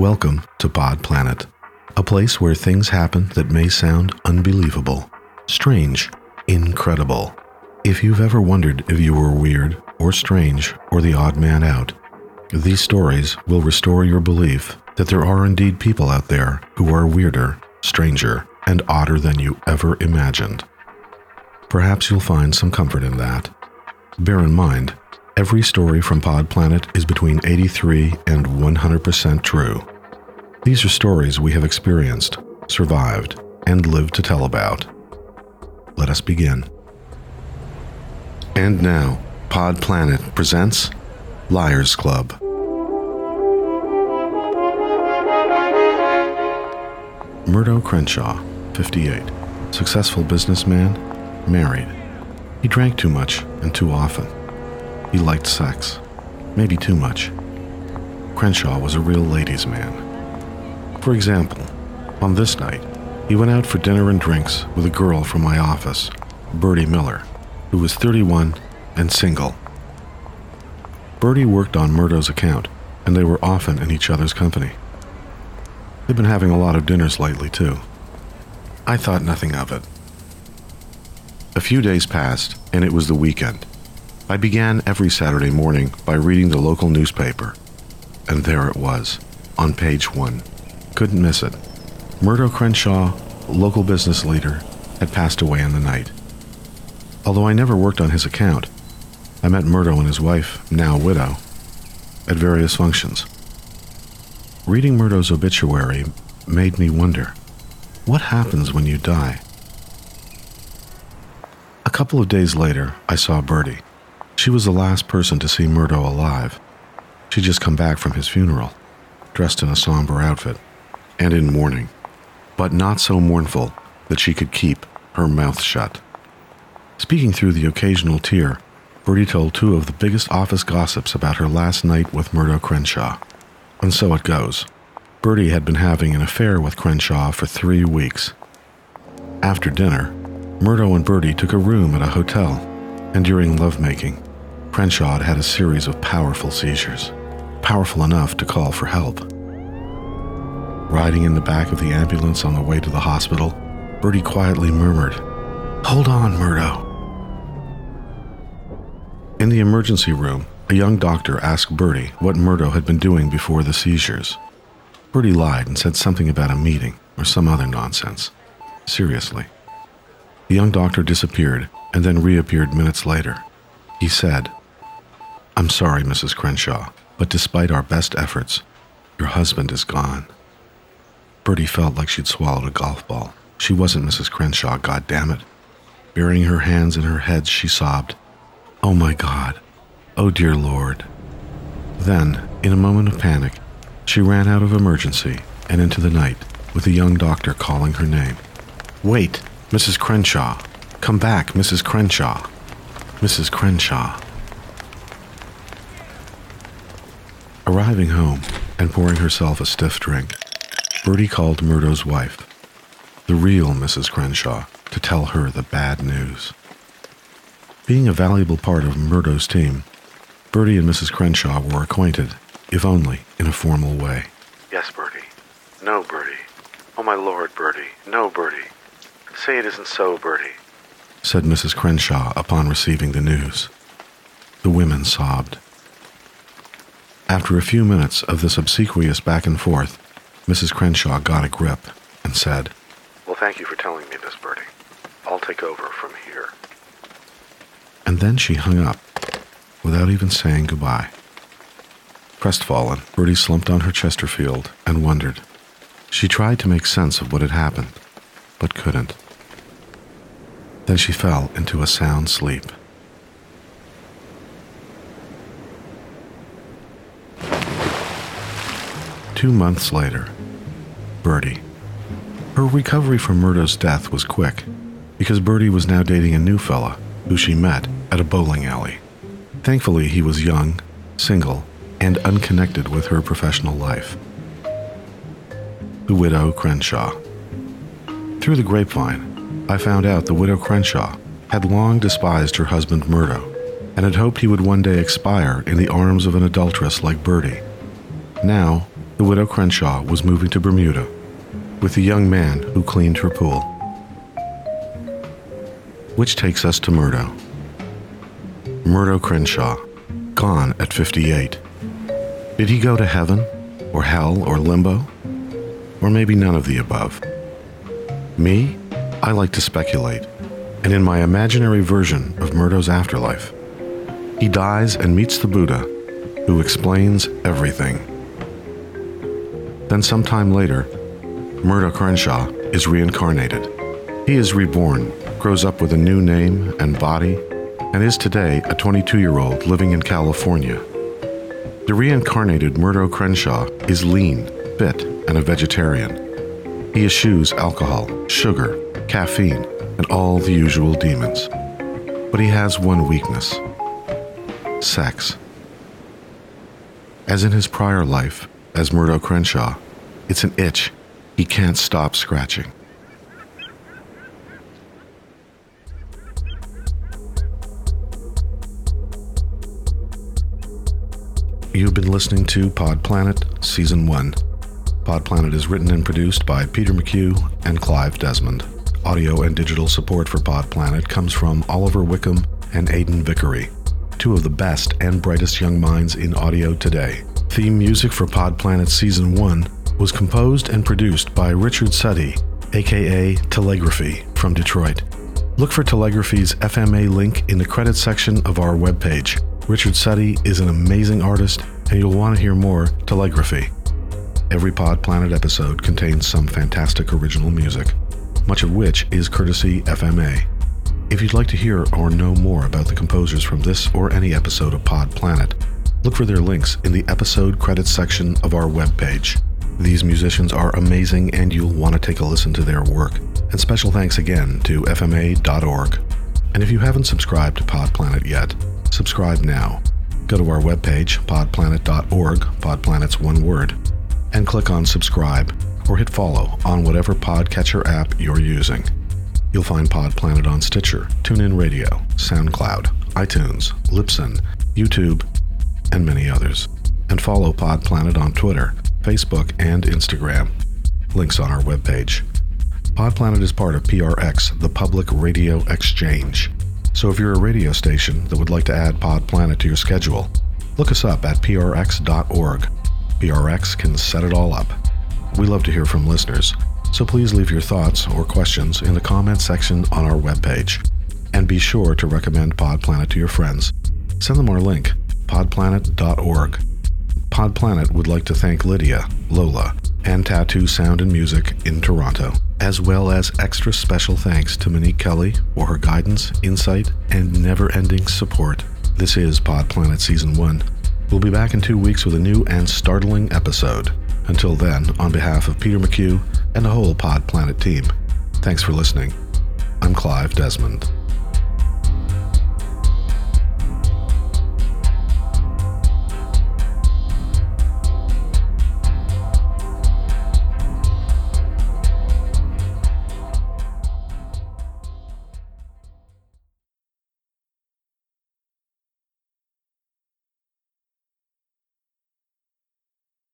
Welcome to Pod Planet, a place where things happen that may sound unbelievable, strange, incredible. If you've ever wondered if you were weird or strange or the odd man out, these stories will restore your belief that there are indeed people out there who are weirder, stranger, and odder than you ever imagined. Perhaps you'll find some comfort in that. Bear in mind, Every story from Pod Planet is between 83 and 100% true. These are stories we have experienced, survived, and lived to tell about. Let us begin. And now, Pod Planet presents Liars Club. Murdo Crenshaw, 58, successful businessman, married. He drank too much and too often. He liked sex. Maybe too much. Crenshaw was a real ladies' man. For example, on this night, he went out for dinner and drinks with a girl from my office, Bertie Miller, who was 31 and single. Bertie worked on Murdo's account, and they were often in each other's company. They've been having a lot of dinners lately, too. I thought nothing of it. A few days passed, and it was the weekend. I began every Saturday morning by reading the local newspaper. And there it was, on page one. Couldn't miss it. Murdo Crenshaw, local business leader, had passed away in the night. Although I never worked on his account, I met Murdo and his wife, now widow, at various functions. Reading Murdo's obituary made me wonder what happens when you die? A couple of days later, I saw Bertie. She was the last person to see Murdo alive. She'd just come back from his funeral, dressed in a somber outfit and in mourning, but not so mournful that she could keep her mouth shut. Speaking through the occasional tear, Bertie told two of the biggest office gossips about her last night with Murdo Crenshaw. And so it goes. Bertie had been having an affair with Crenshaw for three weeks. After dinner, Murdo and Bertie took a room at a hotel, and during lovemaking, Crenshaw had a series of powerful seizures, powerful enough to call for help. Riding in the back of the ambulance on the way to the hospital, Bertie quietly murmured, Hold on, Murdo. In the emergency room, a young doctor asked Bertie what Murdo had been doing before the seizures. Bertie lied and said something about a meeting or some other nonsense. Seriously. The young doctor disappeared and then reappeared minutes later. He said, I'm sorry, Mrs. Crenshaw, but despite our best efforts, your husband is gone. Bertie felt like she'd swallowed a golf ball. She wasn't Mrs. Crenshaw, God damn it. Burying her hands in her head, she sobbed, Oh my God. Oh dear Lord. Then, in a moment of panic, she ran out of emergency and into the night with the young doctor calling her name. Wait, Mrs. Crenshaw. Come back, Mrs. Crenshaw. Mrs. Crenshaw. Arriving home and pouring herself a stiff drink, Bertie called Murdo's wife, the real Mrs. Crenshaw, to tell her the bad news. Being a valuable part of Murdo's team, Bertie and Mrs. Crenshaw were acquainted, if only in a formal way. Yes, Bertie. No, Bertie. Oh, my lord, Bertie. No, Bertie. Say it isn't so, Bertie, said Mrs. Crenshaw upon receiving the news. The women sobbed. After a few minutes of this obsequious back and forth, Mrs. Crenshaw got a grip and said, Well, thank you for telling me this, Bertie. I'll take over from here. And then she hung up without even saying goodbye. Crestfallen, Bertie slumped on her Chesterfield and wondered. She tried to make sense of what had happened, but couldn't. Then she fell into a sound sleep. Two months later, Bertie. Her recovery from Murdo's death was quick because Bertie was now dating a new fella who she met at a bowling alley. Thankfully, he was young, single, and unconnected with her professional life. The widow Crenshaw. Through the grapevine, I found out the widow Crenshaw had long despised her husband Murdo and had hoped he would one day expire in the arms of an adulteress like Bertie. Now, the widow Crenshaw was moving to Bermuda with the young man who cleaned her pool. Which takes us to Murdo. Murdo Crenshaw, gone at 58. Did he go to heaven, or hell, or limbo? Or maybe none of the above? Me? I like to speculate, and in my imaginary version of Murdo's afterlife, he dies and meets the Buddha, who explains everything. Then, sometime later, Murdo Crenshaw is reincarnated. He is reborn, grows up with a new name and body, and is today a 22 year old living in California. The reincarnated Murdo Crenshaw is lean, fit, and a vegetarian. He eschews alcohol, sugar, caffeine, and all the usual demons. But he has one weakness sex. As in his prior life, as Murdo Crenshaw, it's an itch he can't stop scratching. You've been listening to Pod Planet Season 1. Pod Planet is written and produced by Peter McHugh and Clive Desmond. Audio and digital support for Pod Planet comes from Oliver Wickham and Aidan Vickery, two of the best and brightest young minds in audio today. Theme music for Pod Planet Season 1 was composed and produced by Richard Suddy, aka Telegraphy, from Detroit. Look for Telegraphy's FMA link in the credits section of our webpage. Richard Suddy is an amazing artist, and you'll want to hear more Telegraphy. Every Pod Planet episode contains some fantastic original music, much of which is courtesy FMA. If you'd like to hear or know more about the composers from this or any episode of Pod Planet, look for their links in the episode credits section of our webpage. These musicians are amazing and you'll want to take a listen to their work. And special thanks again to FMA.org. And if you haven't subscribed to Pod Planet yet, subscribe now. Go to our webpage, podplanet.org, podplanet's one word, and click on subscribe or hit follow on whatever podcatcher app you're using. You'll find Pod Planet on Stitcher, TuneIn Radio, SoundCloud, iTunes, Libsyn, YouTube, and many others. And follow Pod Planet on Twitter Facebook, and Instagram. Links on our webpage. PodPlanet is part of PRX, the Public Radio Exchange. So if you're a radio station that would like to add PodPlanet to your schedule, look us up at prx.org. PRX can set it all up. We love to hear from listeners, so please leave your thoughts or questions in the comments section on our webpage. And be sure to recommend PodPlanet to your friends. Send them our link, podplanet.org. Podplanet would like to thank Lydia, Lola, and Tattoo Sound and Music in Toronto, as well as extra special thanks to Monique Kelly for her guidance, insight, and never ending support. This is Pod Planet Season 1. We'll be back in two weeks with a new and startling episode. Until then, on behalf of Peter McHugh and the whole Pod Planet team, thanks for listening. I'm Clive Desmond.